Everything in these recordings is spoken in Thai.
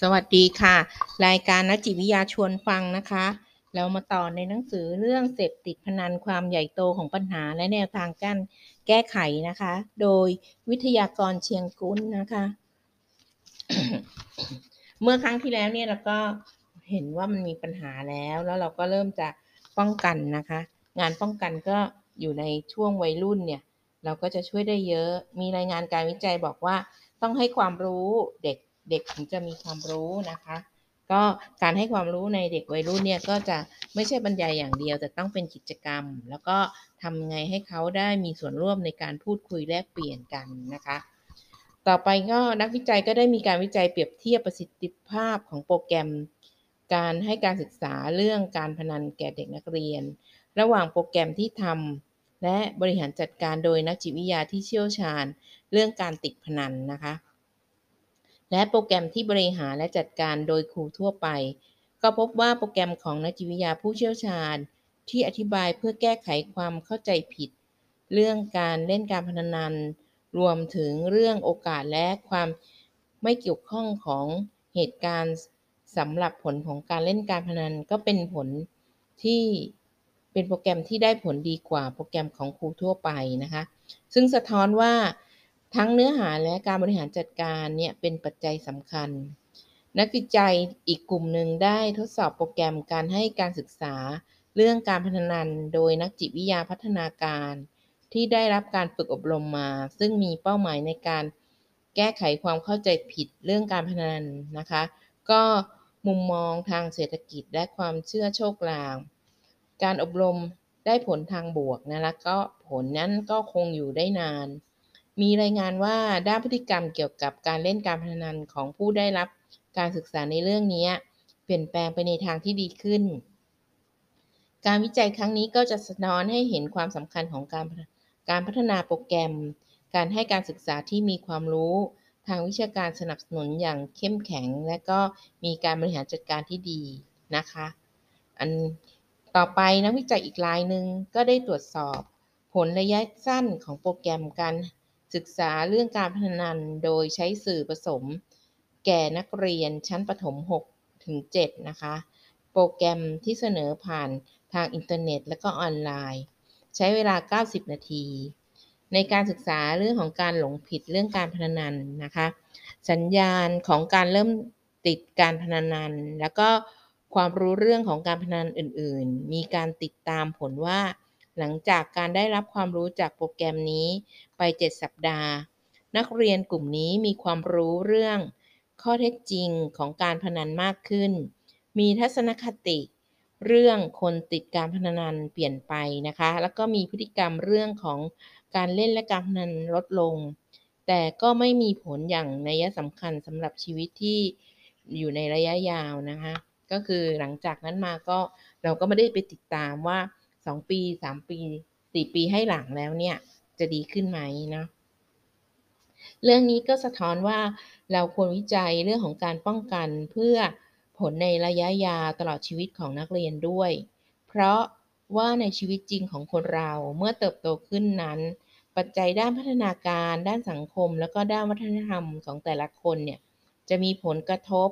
สวัสดีค่ะ รายการนักจิตวิทยาชวนฟังนะคะ เรามาต่อในหนังสือเรื่องเสพติดพนันความใหญ่โตของปัญหาและแนวทางการแก้ไขนะคะ โดยวิทยากรเชียงกุ้นนะคะ เมื่อครั้งที่แล้วเนี่ยเราก็เห็นว่ามันมีปัญหาแล้ว แล้วเราก็เริ่มจะป้องกันนะคะ งานป้องกันก็อยู่ในช่วงวัยรุ่นเนี่ย เราก็จะช่วยได้เยอะ มีรายงานการวิจัยบอกว่าต้องให้ความรู้เด็ก เด็กถึงจะมีความรู้นะคะ ก็การให้ความรู้ในเด็กวัยรุ่นเนี่ยก็จะไม่ใช่บรรยายอย่างเดียว แต่ต้องเป็นกิจกรรม แล้วก็ทำไงให้เขาได้มีส่วนร่วมในการพูดคุยแลกเปลี่ยนกันนะคะ ต่อไปก็นักวิจัยก็ได้มีการวิจัยเปรียบเทียบประสิทธิภาพของโปรแกรม การให้การศึกษาเรื่องการพนันแก่เด็กนักเรียน ระหว่างโปรแกรมที่ทำและบริหารจัดการโดยนักจิตวิทยาที่เชี่ยวชาญ เรื่องการติดพนันนะคะ และโปรแกรมที่บริหารและจัดการโดยครูทั่วไป ก็พบว่าโปรแกรมของนักจิตวิทยาผู้เชี่ยวชาญ ที่อธิบายเพื่อแก้ไขความเข้าใจผิด เรื่องการเล่นการพนัน รวมถึงเรื่องโอกาสและความไม่เกี่ยวข้องของเหตุการณ์สำหรับผลของการเล่นการพนันก็เป็นผลที่เป็นโปรแกรมที่ได้ผลดีกว่าโปรแกรมของครูทั่วไปนะคะ ซึ่งสะท้อนว่า ทั้งเนื้อหาและการบริหารจัดการเนี่ยเป็นปัจจัยสำคัญ นักวิจัยอีกกลุ่มหนึ่งได้ทดสอบโปรแกรมการให้การศึกษา เรื่องการพนันโดยนักจิตวิทยาพัฒนาการ ที่ได้รับการฝึกอบรมมา ซึ่งมีเป้าหมายในการแก้ไขความเข้าใจผิดเรื่องการพนันนะคะ ก็มุมมองทางเศรษฐกิจและความเชื่อโชคลาง การอบรมได้ผลทางบวกนะแล้วก็ผลนั้นก็คงอยู่ได้นาน มีรายงานว่าด้านพฤติกรรมเกี่ยวกับการเล่นการพนันของผู้ได้รับการศึกษาในเรื่องนี้ เปลี่ยนแปลงไปในทางที่ดีขึ้น การวิจัยครั้งนี้ก็จะสะท้อนให้เห็นความสำคัญของการการพัฒนาโปรแกรม การให้การศึกษาที่มีความรู้ ทางวิชาการสนับสนุนอย่างเข้มแข็ง และก็มีการบริหารจัดการที่ดีนะคะ อันต่อไปนักวิจัยอีกรายหนึ่งก็ได้ตรวจสอบ ผลระยะสั้นของโปรแกรมการ ศึกษาเรื่องการพนันโดยใช้สื่อผสม แก่นักเรียนชั้นประถม6ถึง7นะคะ โปรแกรมที่เสนอผ่านทางอินเทอร์เน็ต และก็ออนไลน์ ใช้เวลา 90 นาที ในการศึกษาเรื่องของการหลงผิดเรื่องการพนันนะคะ สัญญาณของการเริ่มติดการพนัน แล้วก็ความรู้เรื่องของการพนันอื่น ๆ มีการติดตามผลว่า หลังจากการได้รับความรู้จากโปรแกรมนี้ไป 7 สัปดาห์ นักเรียนกลุ่มนี้มีความรู้เรื่อง ข้อเท็จจริงของการพนันมากขึ้น มีทัศนคติ เรื่องคนติดการพนันเปลี่ยนไปนะคะ แล้วก็มีพฤติกรรมเรื่องของการเล่นและการพนันลดลง แต่ก็ไม่มีผลอย่างนัยสำคัญสำหรับชีวิตที่อยู่ในระยะยาวนะคะ ก็คือหลังจากนั้นมาก็เราก็ไม่ได้ไปติดตามว่า 2ปี3ปี4ปีให้หลังแล้วเนี่ย จะดีขึ้นไหมเนาะเรื่องนี้ก็สะท้อนว่าเราควรวิจัยเรื่องของการป้องกันเพื่อผลในระยะยาวตลอดชีวิตของนักเรียนด้วย เพราะว่าในชีวิตจริงของคนเราเมื่อเติบโตขึ้นนั้น ปัจจัยด้านพัฒนาการ ด้านสังคม แล้วก็ด้านวัฒนธรรมของแต่ละคนเนี่ยจะมีผลกระทบ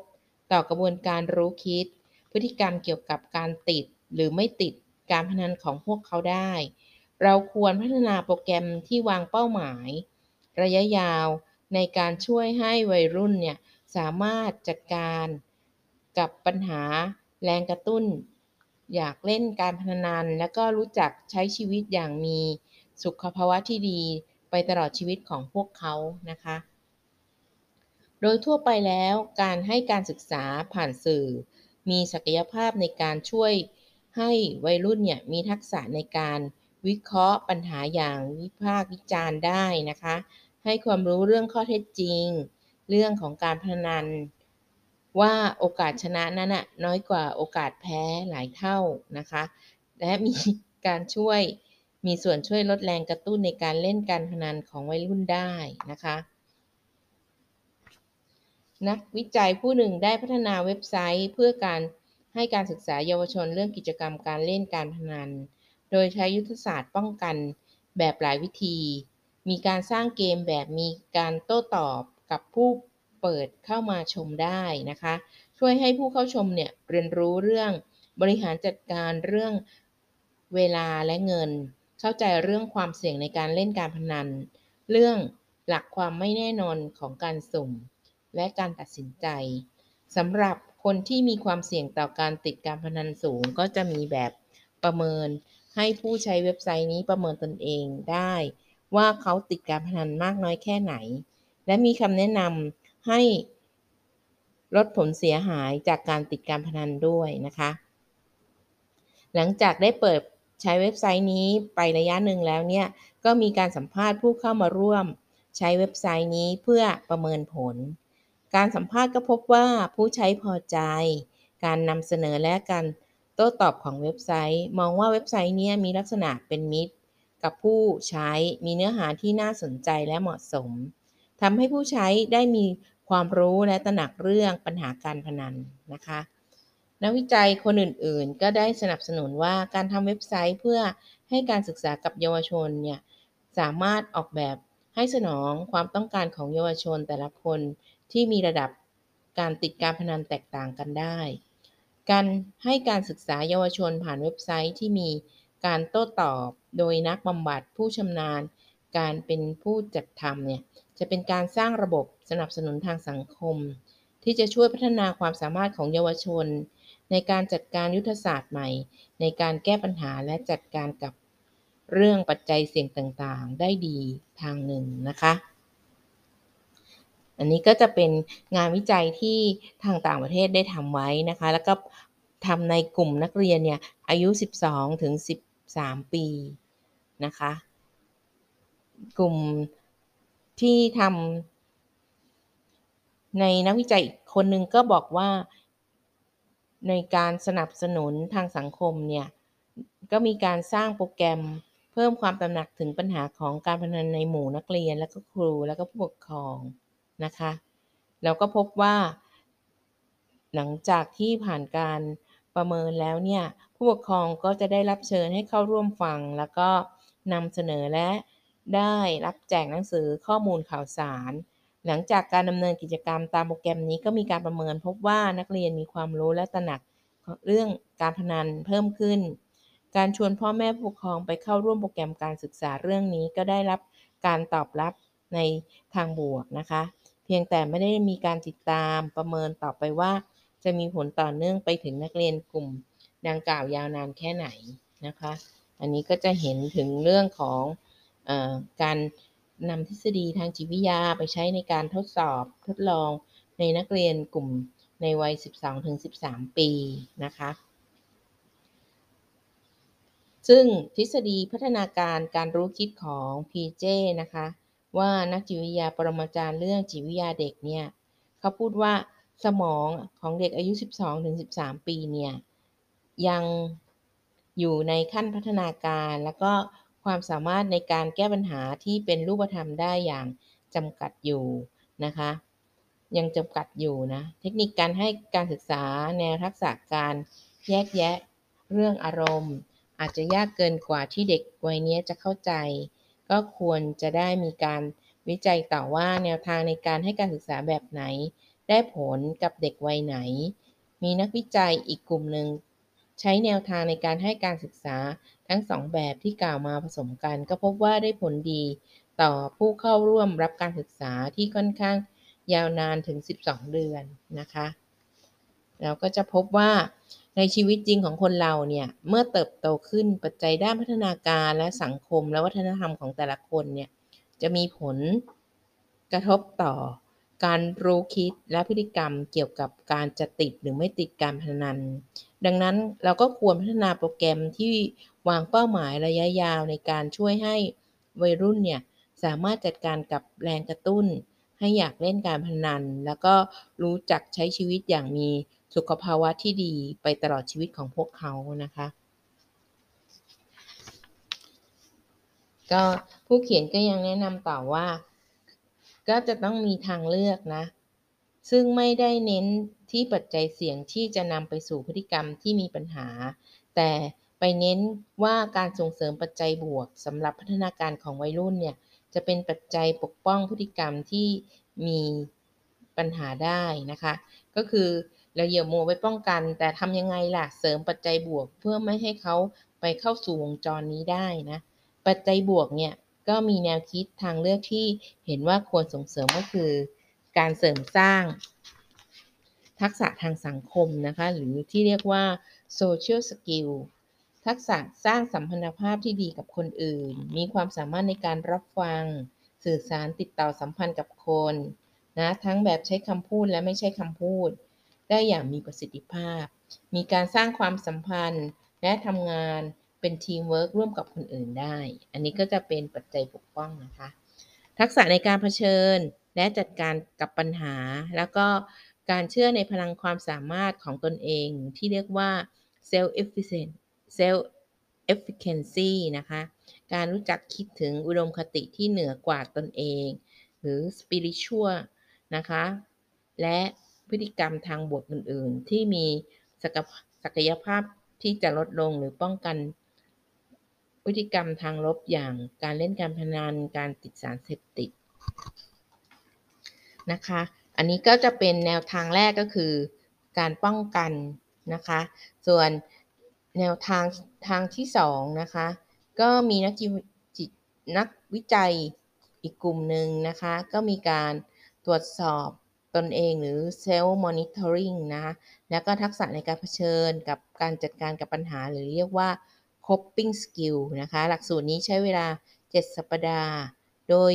ต่อกระบวนการรู้คิด พฤติกรรมเกี่ยวกับการติดหรือไม่ติด การพนันของพวกเขาได้ เราควรพัฒนาโปรแกรมที่วางเป้าหมาย ระยะยาวในการช่วยให้วัยรุ่นเนี่ยสามารถจัดการกับปัญหาแรงกระตุ้น อยากเล่นการพนัน และก็รู้จักใช้ชีวิตอย่างมีสุขภาวะที่ดีไปตลอดชีวิตของพวกเขานะคะ โดยทั่วไปแล้วการให้การศึกษาผ่านสื่อ มีศักยภาพในการช่วย ให้วัยรุ่นเนี่ยมีทักษะในการวิเคราะห์ปัญหาอย่างวิพากษ์วิจารณ์ได้นะคะ ให้ความรู้เรื่องข้อเท็จจริง เรื่องของการพนัน ว่าโอกาสชนะนั้นนะน้อยกว่าโอกาสแพ้หลายเท่านะคะ และมีการช่วยมีส่วนช่วยลดแรงกระตุ้นในการเล่นการพนันของวัยรุ่นได้นะคะ นักวิจัยผู้หนึ่งได้พัฒนาเว็บไซต์เพื่อการ ให้การศึกษาเยาวชนเรื่องกิจกรรมการเล่นการพนัน โดยใช้ยุทธศาสตร์ป้องกันแบบหลายวิธี มีการสร้างเกมแบบมีการโต้ตอบกับผู้เปิดเข้ามาชมได้นะคะ ช่วยให้ผู้เข้าชมเนี่ยเรียนรู้เรื่องบริหารจัดการเรื่องเวลาและเงิน เข้าใจเรื่องความเสี่ยงในการเล่นการพนัน เรื่องหลักความไม่แน่นอนของการสุ่ม และการตัดสินใจสำหรับ คนที่มีความเสี่ยงต่อการติดการพนันสูงก็จะมีแบบประเมิน ให้ผู้ใช้เว็บไซต์นี้ประเมินตนเองได้ ว่าเขาติดการพนันมากน้อยแค่ไหน และมีคำแนะนำให้ลดผลเสียหายจากการติดการพนันด้วยนะคะ หลังจากได้เปิดใช้เว็บไซต์นี้ไประยะหนึ่งแล้วเนี่ย ก็มีการสัมภาษณ์ผู้เข้ามาร่วม ใช้เว็บไซต์นี้เพื่อประเมินผล การสัมภาษณ์ก็พบว่าผู้ใช้พอใจ การนำเสนอและการโต้ตอบของเว็บไซต์ มองว่าเว็บไซต์นี้มีลักษณะเป็นมิตร กับผู้ใช้มีเนื้อหาที่น่าสนใจและเหมาะสมทำให้ผู้ใช้ได้มีความรู้และตระหนักเรื่องปัญหาการพนันนะคะนักวิจัยคนอื่นๆ ก็ได้สนับสนุนว่าการทำเว็บไซต์เพื่อให้การศึกษากับเยาวชนเนี่ยสามารถออกแบบให้สนองความต้องการของเยาวชนแต่ละคน ที่มีระดับการติดการพนันแตกต่างกันได้ การให้การศึกษาเยาวชนผ่านเว็บไซต์ที่มีการโต้ตอบโดยนักบำบัดผู้ชำนาญ การเป็นผู้จัดทำเนี่ยจะเป็นการสร้างระบบสนับสนุนทางสังคม ที่จะช่วยพัฒนาความสามารถของเยาวชน ในการจัดการยุทธศาสตร์ใหม่ ในการแก้ปัญหาและจัดการกับเรื่องปัจจัยเสี่ยงต่างๆ ได้ดีทางหนึ่งนะคะ อันนี้ก็จะเป็นงานวิจัยที่ทางต่างประเทศได้ทำไว้นะคะ แล้วก็ทำในกลุ่มนักเรียนเนี่ยอายุ 12 ถึง 13 ปีนะคะ กลุ่มที่ทำในนักวิจัยคนหนึ่งก็บอกว่าในการสนับสนุนทางสังคมเนี่ยก็มีการสร้างโปรแกรมเพิ่มความตระหนักถึงปัญหาของการพนันในหมู่นักเรียนและก็ครูและก็ผู้ปกครอง นะคะ แล้วก็พบว่า หลังจากที่ผ่านการประเมินแล้วเนี่ย ผู้ปกครองก็จะได้รับเชิญให้เข้าร่วมฟัง แล้วก็นำเสนอและได้รับแจกหนังสือข้อมูลข่าวสาร หลังจากการดำเนินกิจกรรมตามโปรแกรมนี้ก็มีการประเมิน พบว่านักเรียนมีความรู้และตระหนักเรื่องการพนันเพิ่มขึ้น การชวนพ่อแม่ผู้ปกครองไปเข้าร่วมโปรแกรมการศึกษาเรื่องนี้ก็ได้รับการตอบรับในทางบวกนะคะ เพียงแต่ไม่ได้มีการติดตามประเมินต่อไปว่า จะมีผลต่อเนื่องไปถึงนักเรียนกลุ่มดังกล่าวยาวนานแค่ไหนนะคะ อันนี้ก็จะเห็นถึงเรื่องของอการนำทฤษฎีทางจิตวิทยาไปใช้ในการทดสอบทดลองในนักเรียนกลุ่มในวัย 12-13 ปีนะคะ ซึ่งทฤษฎีพัฒนาการการรู้คิดของ PJ นะคะ ว่านักจิตวิทยาปรมาจารย์เรื่องจิตวิทยาเด็กเนี่ยเขาพูดว่าสมองของเด็กอายุ 12-13 ปีเนี่ยยังอยู่ในขั้นพัฒนาการ แล้วก็ความสามารถในการแก้ปัญหาที่เป็นรูปธรรมได้อย่างจำกัดอยู่นะคะ ยังจำกัดอยู่นะ เทคนิคการให้การศึกษาแนวทักษะการแยกแยะเรื่องอารมณ์ อาจจะยากเกินกว่าที่เด็กวัยนี้จะเข้าใจ ก็ควรจะได้มีการวิจัยต่อว่าแนวทางในการให้การศึกษาแบบไหน ได้ผลกับเด็กวัยไหน มีนักวิจัยอีกกลุ่มหนึ่งใช้แนวทางในการให้การศึกษาทั้งสองแบบที่กล่าวมาผสมกัน ก็พบว่าได้ผลดีต่อผู้เข้าร่วมรับการศึกษาที่ค่อนข้างยาวนานถึง 12 เดือนนะคะ เราก็จะพบว่า ในชีวิตจริงของคนเราเนี่ยเมื่อเติบโตขึ้นปัจจัยด้านพัฒนาการและสังคมและวัฒนธรรมของแต่ละคนเนี่ยจะมีผลกระทบต่อการรู้คิดและพฤติกรรมเกี่ยวกับการจะติดหรือไม่ติดการพนัน ดังนั้นเราก็ควรพัฒนาโปรแกรมที่วางเป้าหมายระยะยาวในการช่วยให้วัยรุ่นเนี่ยสามารถจัดการกับแรงกระตุ้น ให้อยากเล่นการพนัน แล้วก็รู้จักใช้ชีวิตอย่างมี สุขภาวะที่ดีไปตลอดชีวิตของพวกเขานะคะ ก็ผู้เขียนก็ยังแนะนำต่อว่า ก็จะต้องมีทางเลือกนะ ซึ่งไม่ได้เน้นที่ปัจจัยเสี่ยงที่จะนำไปสู่พฤติกรรมที่มีปัญหา แต่ไปเน้นว่าการส่งเสริมปัจจัยบวกสำหรับพัฒนาการของวัยรุ่นเนี่ยจะเป็นปัจจัยปกป้องพฤติกรรมที่มีปัญหาได้นะคะ ก็คือ เราอย่ามัวไปป้องกัน แต่ทำยังไงล่ะ เสริมปัจจัยบวกเพื่อไม่ให้เขาไปเข้าสู่วงจรนี้ได้นะ ปัจจัยบวกเนี่ยก็มีแนวคิดทางเลือกที่เห็นว่าควรส่งเสริมก็คือ การเสริมสร้าง ทักษะทางสังคมนะคะ หรือที่เรียกว่า social skill ทักษะสร้างสัมพันธภาพที่ดีกับคนอื่น มีความสามารถในการรับฟัง สื่อสารติดต่อสัมพันธ์กับคนนะทั้งแบบใช้คำพูดและไม่ใช่คำพูด ได้อย่างมีประสิทธิภาพ มีการสร้างความสัมพันธ์ และทำงานเป็นทีมเวิร์กร่วมกับคนอื่นได้ อันนี้ก็จะเป็นปัจจัยปกป้องนะคะ ทักษะในการเผชิญและจัดการกับปัญหา แล้วก็การเชื่อในพลังความสามารถของตนเองที่เรียกว่า self efficient self efficacy นะคะ การรู้จักคิดถึงอุดมคติที่เหนือกว่าตนเอง หรือ spiritual นะคะ และ พฤติกรรมทางบวกอื่น ๆ ที่มีศักยภาพที่จะลดลงหรือป้องกันพฤติกรรมทางลบอย่างการเล่นการพนันการติดสารเสพติดนะคะ อันนี้ก็จะเป็นแนวทางแรกก็คือการป้องกันนะคะ ส่วนแนวทางทางที่สองนะคะ ก็มีนักจิตนักวิจัยอีกกลุ่มหนึ่งนะคะ ก็มีการตรวจสอบ ตนเองหรือ self monitoring นะคะแล้วก็ทักษะในการเผชิญกับการจัดการกับปัญหา หรือเรียกว่า coping skill นะคะหลักสูตรนี้ใช้เวลา 7 สัปดาห์ โดย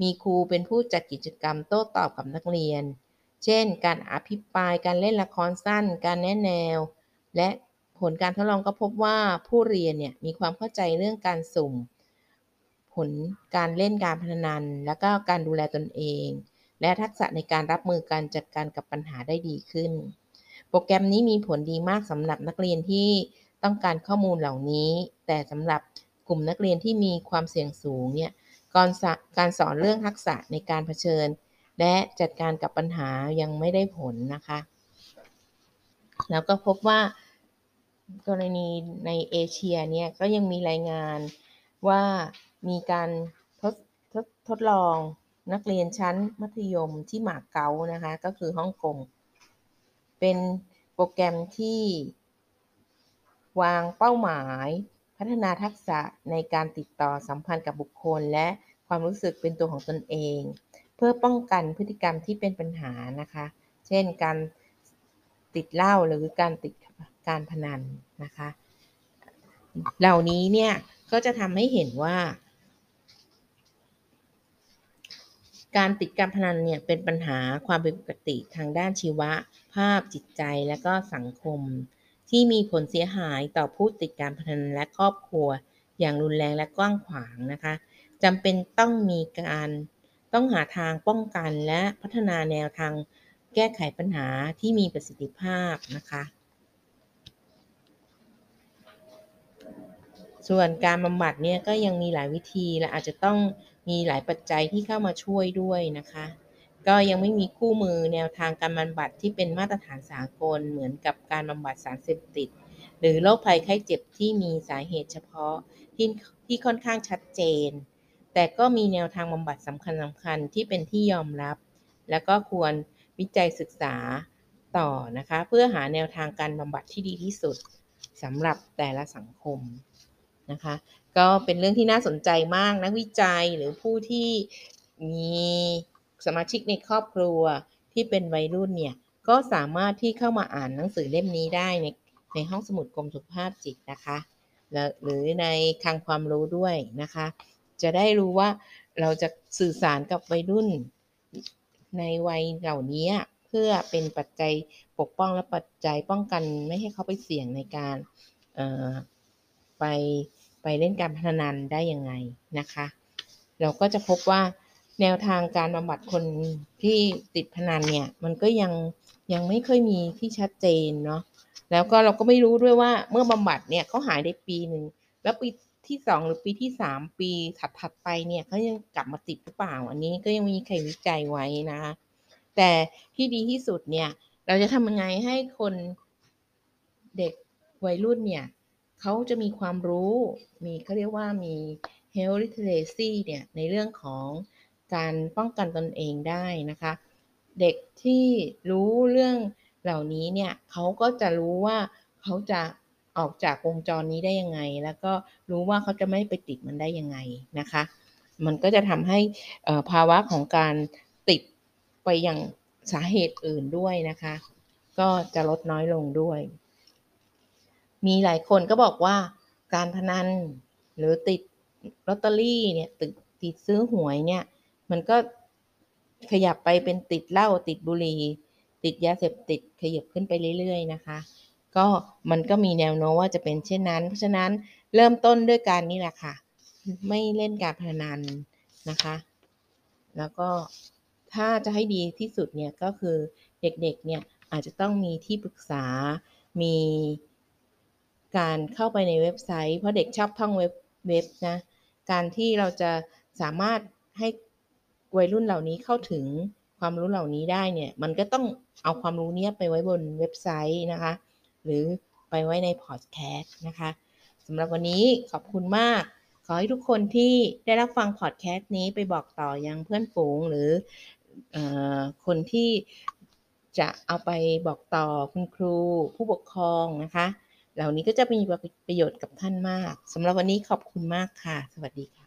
มีครูเป็นผู้จัดกิจกรรมโต้ตอบกับนักเรียน เช่น การอภิปรายการเล่นละครสั้น การแนะแนว และผลการทดลองก็พบว่าผู้เรียนเนี่ยมีความเข้าใจเรื่องการสุ่ม ผลการเล่นการพนัน และก็การดูแลตนเอง และทักษะในการรับมือการจัดการกับปัญหาได้ดีขึ้น โปรแกรมนี้มีผลดีมากสำหรับนักเรียนที่ต้องการข้อมูลเหล่านี้ แต่สำหรับกลุ่มนักเรียนที่มีความเสี่ยงสูงเนี่ยการการสอนเรื่องทักษะในการเผชิญ และจัดการกับปัญหายังไม่ได้ผลนะคะ แล้วก็พบว่ากรณีในเอเชียเนี่ยก็ยังมีรายงานว่ามีการทดทดทดลอง นักเรียนชั้นมัธยมที่หมาเก๊านะคะ ก็คือฮ่องกง เป็นโปรแกรมที่ วางเป้าหมายพัฒนาทักษะในการติดต่อสัมพันธ์กับบุคคล และความรู้สึกเป็นตัวของตนเอง เพื่อป้องกันพฤติกรรมที่เป็นปัญหานะคะ เช่นการติดเหล้าหรือการติดการพนันนะคะ เหล่านี้เนี่ยก็จะทำให้เห็นว่า การติดการพนันเนี่ยเป็นปัญหาความเป็นปกติทางด้านชีวะภาพจิตใจและก็สังคม ที่มีผลเสียหายต่อผู้ติดการพนันและครอบครัว อย่างรุนแรงและกว้างขวางนะคะจำเป็นต้องมีการต้องหาทางป้องกันและพัฒนาแนวทางแก้ไขปัญหาที่มีประสิทธิภาพนะคะ ส่วนการบำบัดเนี่ยก็ยังมีหลายวิธีและอาจจะต้อง มีหลายปัจจัยที่เข้ามาช่วยด้วยนะคะ ก็ยังไม่มีคู่มือแนวทางการบำบัดที่เป็นมาตรฐานสากลเหมือนกับการบำบัดสารเสพติด หรือโรคภัยไข้เจ็บที่มีสาเหตุเฉพาะที่ที่ค่อนข้างชัดเจน แต่ก็มีแนวทางบำบัดสำคัญสำคัญที่เป็นที่ยอมรับ แล้วก็ควรวิจัยศึกษาต่อนะคะ เพื่อหาแนวทางการบำบัดที่ดีที่สุดสำหรับแต่ละสังคม นะคะ ก็เป็นเรื่องที่น่าสนใจมากนักวิจัยหรือผู้ที่มีสมาชิกในครอบครัวที่เป็นวัยรุ่นเนี่ยก็สามารถที่เข้ามาอ่านหนังสือเล่มนี้ได้ในในห้องสมุดกรมสุขภาพจิตนะคะหรือในคลังความรู้ด้วยนะคะ จะได้รู้ว่าเราจะสื่อสารกับวัยรุ่นในวัยเหล่านี้เพื่อเป็นปัจจัยปกป้องและปัจจัยป้องกันไม่ให้เขาไปเสี่ยงในการ ไปไปเล่นการพนันได้ยังไงนะคะ เราก็จะพบว่าแนวทางการบำบัดคนที่ติดพนันเนี่ย มันก็ยังยังไม่ค่อยมีที่ชัดเจนเนาะแล้วก็เราก็ไม่รู้ด้วยว่าเมื่อบำบัดเนี่ยเขาหายได้ปีหนึ่งแล้วปีที่สองหรือปีที่สามปีถัดๆไปเนี่ยเขายังกลับมาติดหรือเปล่า อันนี้ก็ยังมีใครวิจัยไว้นะคะแต่ที่ดีที่สุดเนี่ย เราจะทำยังไงให้คนเด็กวัยรุ่นเนี่ย เขาจะมีความรู้ มีเขาเรียกว่ามี health literacy เนี่ยในเรื่องของการป้องกันตนเองได้นะคะ เด็กที่รู้เรื่องเหล่านี้เนี่ยเขาก็จะรู้ว่าเขาจะออกจากวงจรนี้ได้ยังไง แล้วก็รู้ว่าเขาจะไม่ไปติดมันได้ยังไงนะคะ มันก็จะทำให้ภาวะของการติดไปอย่างสาเหตุอื่นด้วยนะคะ ก็จะลดน้อยลงด้วย มีหลายคนก็บอกว่าการพนันหรือติดลอตเตอรี่เนี่ยติดติดซื้อหวยเนี่ย มันก็ขยับไปเป็นติดเหล้าติดบุหรี่ติดยาเสพติดขยับขึ้นไปเรื่อยๆนะคะ ก็มันก็มีแนวโน้มว่าจะเป็นเช่นนั้น เพราะฉะนั้นเริ่มต้นด้วยการนี่แหละค่ะ ไม่เล่นการพนันนะคะ แล้วก็ถ้าจะให้ดีที่สุดเนี่ยก็คือเด็กๆเนี่ยอาจจะต้องมีที่ปรึกษามี การเข้าไปในเว็บไซต์ เพราะเด็กชอบท่องเว็บเว็บนะ การที่เราจะสามารถให้วัยรุ่นเหล่านี้เข้าถึงความรู้เหล่านี้ได้เนี่ย มันก็ต้องเอาความรู้นี้ไปไว้บนเว็บไซต์นะคะ หรือไปไว้ในพอดแคสต์นะคะสำหรับวันนี้ขอบคุณมาก ขอให้ทุกคนที่ได้รับฟังพอดแคสต์นี้ไปบอกต่อยังเพื่อนฝูงหรืออคนที่จะเอาไปบอกต่อคุณครูผู้ปกครองนะคะ เหล่านี้ก็จะมีประโยชน์กับท่านมากสำหรับวันนี้ขอบคุณมากค่ะ สวัสดีค่ะ